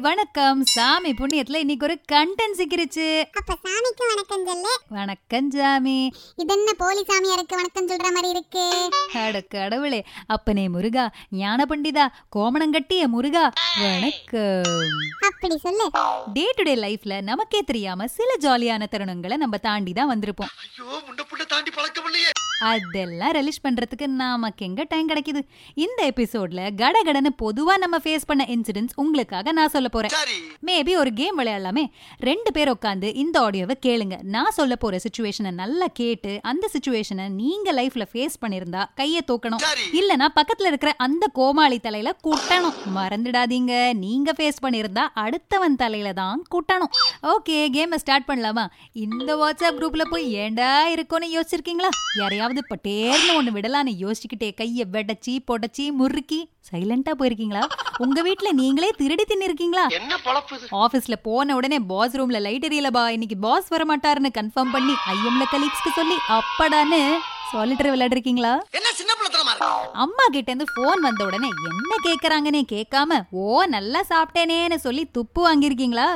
வணக்கம். சாமி புண்ணியத்துல இன்னைக்கு ஒரு கண்டென்ட் சிக்கிருச்சு. அப்ப சாமிக்கு வணக்கம் சொல்லு. வணக்கம் சாமி இதென்ன போலி சாமியாருக்கு வணக்கம் சொல்ற மாதிரி இருக்கு? அட கடவுளே. அப்பனே முருகா ஞான பண்டிதா கோமணங்கட்டிய முருகா வணக்கம். அப்படி சொல்லு. டே டு டே லைஃப்ல நமக்கே தெரியாம சில ஜாலியான தருணங்களை நம்ம தாண்டி தான் வந்திருப்போம். ஐயோ முண்ட புண்ட தாண்டி பழக்கம் இல்லையே. அதெல்லாம் ரிலீஸ் பண்றதுக்கு நமக்கு எங்க டைம் கிடைக்குது? இந்த எபிசோட்ல கடகடன்னு பொதுவா நம்ம ஃபேஸ் பண்ண இன்சிடென்ட்ஸ் உங்களுக்காக நான் சொல்ல போறேன். சரி. மேபி ஒரு கேம் விளையாடலாமே? ரெண்டு பேர் உட்காந்து இந்த ஆடியோவை கேளுங்க. நான் சொல்ல போற சுச்சுவேஷனை நல்லா கேட்டு அந்த சுச்சுவேஷனை நீங்க லைஃப்ல ஃபேஸ் பண்ணிருந்தா கையை தூக்கணும். இல்லனா பக்கத்துல இருக்கிற அந்த கோமாளி தலையில குட்டணும். மறந்துடாதீங்க. நீங்க ஃபேஸ் பண்ணிருந்தா அடுத்தவன் தலையில தான் குட்டணும். ஓகே கேமை ஸ்டார்ட் பண்ணலாமா? இந்த வாட்ஸ்அப் குரூப்ல போய் ஏண்டா இருக்கோன்னு யோசிச்சிருக்கீங்களா? யாரையாவது பட்டேர்னு ஒண்ணு விடலான்னு யோசிச்சுக்கிட்டே கையை வெடச்சி பொடச்சி முறுக்கி சைலண்டா போயிருக்கீங்களா? உங்க வீட்ல நீங்களே திருடி தின்னு இருக்கீங்களா என்ன பழப்பு இது? ஆபீஸ்ல போன உடனே பாஸ் ரூம்ல லைட் எரியலபா இன்னைக்கு பாஸ் வர மாட்டாருன்னு கன்ஃபார்ம் பண்ணி ஐஎம்ல கலீக்ஸ்க்கு சொல்லி அப்படான்னு சாலிட்டர் விளையாடுறீங்களா என்ன சின்ன பிள்ளைத்தனமா இருக்கு? அம்மா கிட்ட இருந்து போன் வந்த உடனே என்ன கேக்குறாங்கன்னே கேட்காம ஓ நல்லா சாப்பிட்டேனேன்னு சொல்லி துப்பு வாங்கியிருக்கீங்களா?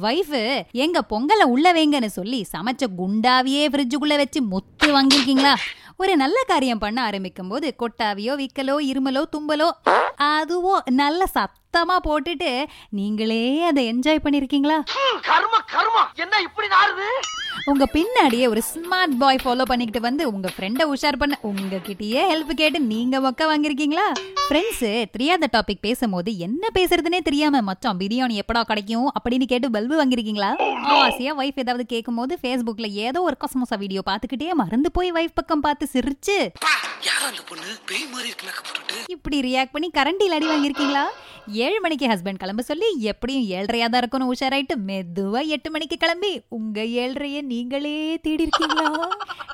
வைஃபு எங்க பொங்கலை உள்ள வைங்கன்னு சொல்லி சமைச்ச குண்டாவியே ஃப்ரிட்ஜுக்குள்ள வச்சு முத்து வாங்கியிருக்கீங்களா? ஒரு நல்ல காரியம் பண்ண ஆரம்பிக்கும் போது கொட்டாவியோ விக்கலோ இருமலோ தும்பலோ அதுவோ நல்ல சத்தமா போட்டுட்டு நீங்களே அதை என்ஜாய் பண்ணிருக்கீங்களா? கர்ம கர்மா. என்ன இப்படி நாருது உங்க பின்னாடியே ஒரு ஸ்மார்ட் பாய் ஃபாலோ பண்ணிக்கிட்டு வந்து உங்க ஃப்ரெண்டை உஷார் பண்ண உங்ககிட்டயே ஹெல்ப் கேட்டு நீங்க மொக்க வாங்கிருக்கீங்களா? ஃப்ரெண்ட்ஸ் தெரியாத டாபிக் பேசும்போது என்ன பேசுறதுனே தெரியாம மச்சான் பிரியாணி எப்படா கிடைக்கும்? அப்படின்னு கேட்டு பல்பு வாங்கிருக்கீங்களா? ஆசையா வைஃப் ஏதாவது கேட்கும்போது ஃபேஸ்புக்ல ஏதோ ஒரு கசமோசா வீடியோ பார்த்துக்கிட்டே மறந்து போய் வைஃப் பக்கம் பார்த்து சிரிச்சு? மேக்கப் போட்டுட்டு. இப்படி ரியாக்ட் பண்ணி கரண்டில் அடி வாங்கியிருக்கீங்களா? ஏழு மணிக்கு ஹஸ்பண்ட் கிளம்ப சொல்லி எப்படியும் ஏழ்றையா தான் இருக்கணும் உஷாராயிட்டு மெதுவா எட்டு மணிக்கு கிளம்பி உங்க ஏழ்றைய நீங்களே தேடி இருக்கீங்களா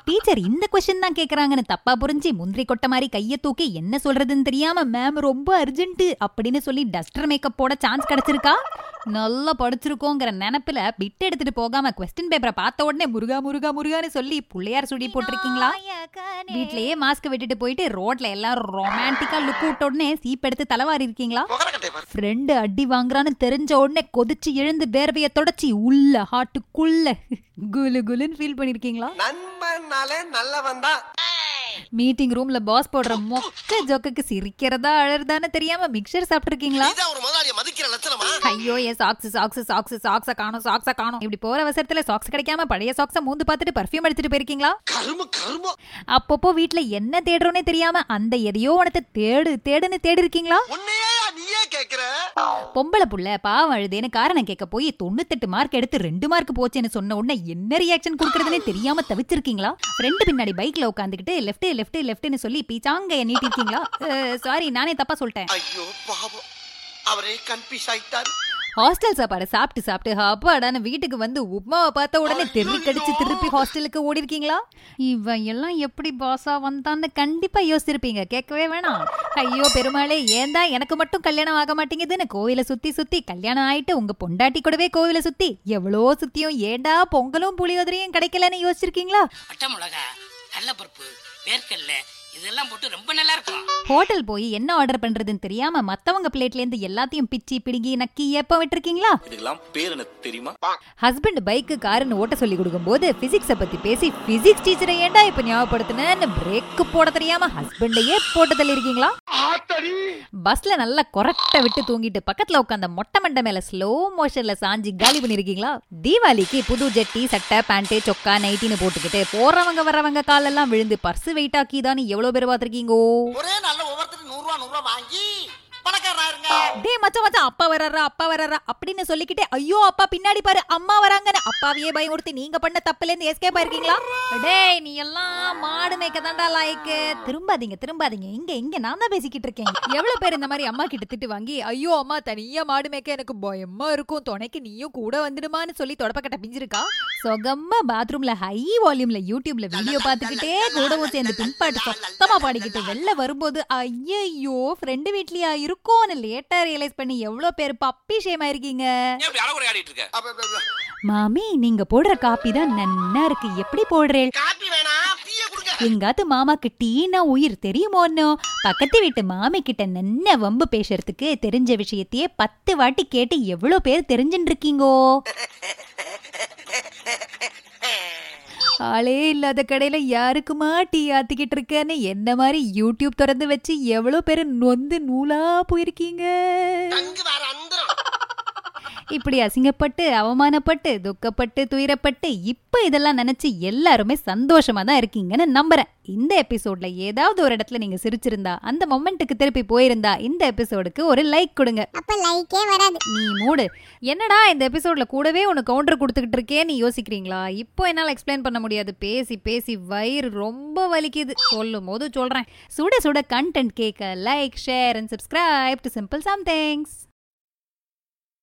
டீச்சர் இந்த கொஸ்டின் தான் கேக்குறாங்கன்னு தப்பா புரிஞ்சு முந்திரி கொட்ட மாதிரி கைய தூக்கி என்ன சொல்றதுன்னு தெரியாம மேம் ரொம்ப அர்ஜென்ட் அப்படின்னு சொல்லி டஸ்டர் மேக்கப் போட சான்ஸ் கிடைச்சிருக்கா? நல்லா படிச்சிருக்கோங்கிற நினைப்புல பிட் எடுத்துட்டு போகாம கொஸ்டின் பேப்பரை பார்த்த உடனே முருகா முருகா முருகான்னு சொல்லி புள்ளையார் சுடி போட்டிருக்கீங்களா? வீட்லயே மாஸ்க் விட்டுட்டு போயிட்டு ரோட்ல எல்லாரும் ரொமான்டிக்கா லுக் விட்ட உடனே சீப் எடுத்து தலைவாரி இருக்கீங்களா? ஃப்ரெண்டு அடி வாங்குறான்னு தெரிஞ்ச உடனே கொதிச்சு எழுந்து வேர்வைய தொடச்சி உள்ள ஹாட்டுக்குள்ள குலு குலுன்னு ஃபீல் பண்ணிருக்கீங்களா? நண்பனாலே நல்லவன் தான் மீட்டிங் ரூம்ல பாஸ் போடுற மொக்க ஜோக்குக்கு சிரிக்கிறதா அழறதான்னு தெரியாம மிக்சர் சாப்பிட்டுருக்கீங்களா? ஐயோ என் சாக்ஸ் சாக்ஸ் சாக்ஸ் சாக்ஸ காணும் சாக்ஸ காணும். இப்படி போற அவசரத்துல சாக்ஸ் கிடைக்காம பழைய சாக்ஸ மூந்து பார்த்துட்டு பர்ஃபியூம் அடிச்சிட்டு போயிருக்கீங்களா? அப்பப்போ வீட்ல என்ன தேடுறோனே தெரியாம அந்த எதையோ உனத்தை தேடு தேடுன்னு தேடி இருக்கீங்களா நீயே கேக்குற? பொம்பளை புள்ள பாவம் அழுதேன்னு காரணம் கேட்க போய் தொண்ணூத்தெட்டு மார்க் எடுத்து ரெண்டு மார்க் போச்சேன்னு சொன்ன உடனே என்ன ரியாக்ஷன் கொடுக்கறதுனே தெரியாம தவிச்சிருக்கீங்களா? ஃப்ரெண்டு பின்னாடி பைக்ல உட்காந்துக்கிட்டு லெஃப்ட் லெஃப்ட் லெஃப்ட்னு சொல்லி பீச்சாங்க நீட்டிருக்கீங்களா சாரி நானே தப்பா சொல்லிட்டேன். ஐயோ பாவம். அவரே கன்ஃபியூஸ் ஆயிட்டாரு. ஹாஸ்டல் சாப்பாடு சாப்பிட்டு சாப்பிட்டு அப்பாடான வீட்டுக்கு வந்து உப்மாவை பார்த்த உடனே தெரு கடிச்சு திருப்பி ஹாஸ்டலுக்கு ஓடி இருக்கீங்களா இவன் எல்லாம் எப்படி பாஸா வந்தான்னு கண்டிப்பா யோசிச்சிருப்பீங்க. கேட்கவே வேணாம். ஐயோ பெருமாளே ஏன் தான் எனக்கு மட்டும் கல்யாணம் ஆக மாட்டேங்குதுன்னு கோவில சுத்தி சுத்தி கல்யாணம் ஆயிட்டு உங்க பொண்டாட்டி கூடவே கோவில சுத்தி எவ்வளோ சுத்தியும் ஏண்டா பொங்கலும் புளியோதரையும் கிடைக்கலன்னு யோசிச்சிருக்கீங்களா? பட்டை மிளகா கடலப்பருப்பு வேர்க்கடலை இதெல்லாம் போட்டு ரொம்ப நல்லா இருக்கும். ஹோட்டல் போய் என்ன ஆர்டர் பண்றதுன்னு தெரியாம மத்தவங்க பிளேட்ல இருந்து எல்லாத்தையும் பிச்சி பிடுங்கி நக்கி ஏப்ப விட்டுருக்கீங்களா? இதுக்கெல்லாம் பேர் எனக்கு தெரியுமா? ஹஸ்பண்ட் பைக்கு காருன்னு ஓட்ட சொல்லி கொடுக்கும்போது பிசிக்ஸ பத்தி பேசி பிசிக்ஸ் டீச்சரை ஏன்டா இப்ப ஞாபகப்படுத்தினேன்னு பிரேக் போட தெரியாம ஹஸ்பண்டையே போட்டு தள்ளி இருக்கீங்களா பஸ்ல நல்லா கொரட்டை விட்டு தூங்கிட்டு பக்கத்துல உட்காந்த மொட்டை மண்டை மேல ஸ்லோ மோஷன்ல சாஞ்சி காலி பண்ணிருக்கீங்களா தீபாவளிக்கு புது ஜெட்டி சட்டை பேண்ட் சொக்கா நைட்டின்னு போட்டுக்கிட்டு போறவங்க வரவங்க காலெல்லாம் விழுந்து பர்ஸ் வெயிட் ஆக்கிதான்னு எவ்வளவு பேர் பாத்திருக்கீங்கோ ஒரே நல்ல ஒவ்வொருத்தரும் நூறு ரூபா நூறு ரூபா வாங்கி பணக்காரனா இருங்க. டே மச்சான் மச்சான் அப்பா வர்றாரா அப்பா வர்றாரா அப்படின்னு சொல்லிக்கிட்டே ஐயோ அப்பா பின்னாடி பாரு அம்மா வராங்கன்னு அப்பாவையே பயமுறுத்தி நீங்க பண்ண தப்புல இருந்து எஸ்கேப் ஆயிருக்கீங்களா? டேய் நீ எல்லாம் மாடு மேய்க்க தாண்டா லாய்க்கு. திரும்பாதீங்க திரும்பாதீங்க. இங்க இங்க நான் தான் பேசிக்கிட்டு இருக்கேன். எவ்வளவு பேர் இந்த மாதிரி அம்மா கிட்ட திட்டு வாங்கி ஐயோ அம்மா தனியா மாடு மேய்க்க எனக்கு பயமா இருக்கும். துணைக்கு நீயும் கூட வந்துடுமான்னு சொல்லி தொடப்பக்கட்ட பிஞ்சிருக்கா? சொகமா பாத்ரூம்ல ஹை வால்யூம்ல யூடியூப்ல வீடியோ பார்த்துக்கிட்டே கூடவும் சேர்ந்து பின்பாட்டு சத்தமா பாடிக்கிட்டு வெளில வரும்போது ஐயையோ ஃப்ரெண்டு வீட்லயா? இருக்கும்னு லேட்டா ரியலைஸ் பண்ணி எவ்வளவு பேர் பப்பி ஷேமா இருக்கீங்க. மாமி நீங்க போடுற காப்பி தான் நன்னா இருக்கு. எப்படி போடுறேன்? காப்பி வேணா டீய குடுங்க எங்காத்து மாமாக்கு டீனா உயிர் தெரியுமோன்னோ பக்கத்து வீட்டு மாமி கிட்ட நன்ன வம்பு பேசுறதுக்கு தெரிஞ்ச விஷயத்தையே பத்து வாட்டி கேட்டு எவ்வளோ பேர் தெரிஞ்சுட்டு இருக்கீங்கோ ஆளே இல்லாத கடையில யாருக்குமா டீ ஆத்திக்கிட்டு இருக்கேன்னு என்ன மாதிரி யூடியூப் திறந்து வச்சு எவ்வளோ பேர் நொந்து நூலா போயிருக்கீங்க? இப்படி அசிங்கப்பட்டு அவமானப்பட்டு துக்கப்பட்டு துயரப்பட்டு இப்போ இதெல்லாம் நினைச்சு எல்லாருமே சந்தோஷமா தான் இருக்கீங்கன்னு நம்புறேன். இந்த எபிசோட்ல ஏதாவது ஒரு இடத்துல நீங்க சிரிச்சிருந்தா அந்த மொமெண்ட்டுக்கு திருப்பி போயிருந்தா இந்த எபிசோடுக்கு ஒரு லைக் கொடுங்க. அப்ப லைக்கே வராது. நீ மூடு. என்னடா இந்த எபிசோட்ல கூடவே உனக்கு கவுண்டர் கொடுத்துக்கிட்டு இருக்கேன்னு யோசிக்கிறீங்களா? இப்போ என்னால எக்ஸ்பிளைன் பண்ண முடியாது. பேசி பேசி வயிறு ரொம்ப வலிக்குது. சொல்லும் போது சொல்றேன். சுட சுட கண்டென்ட் கேட்க like share and subscribe to simple somethings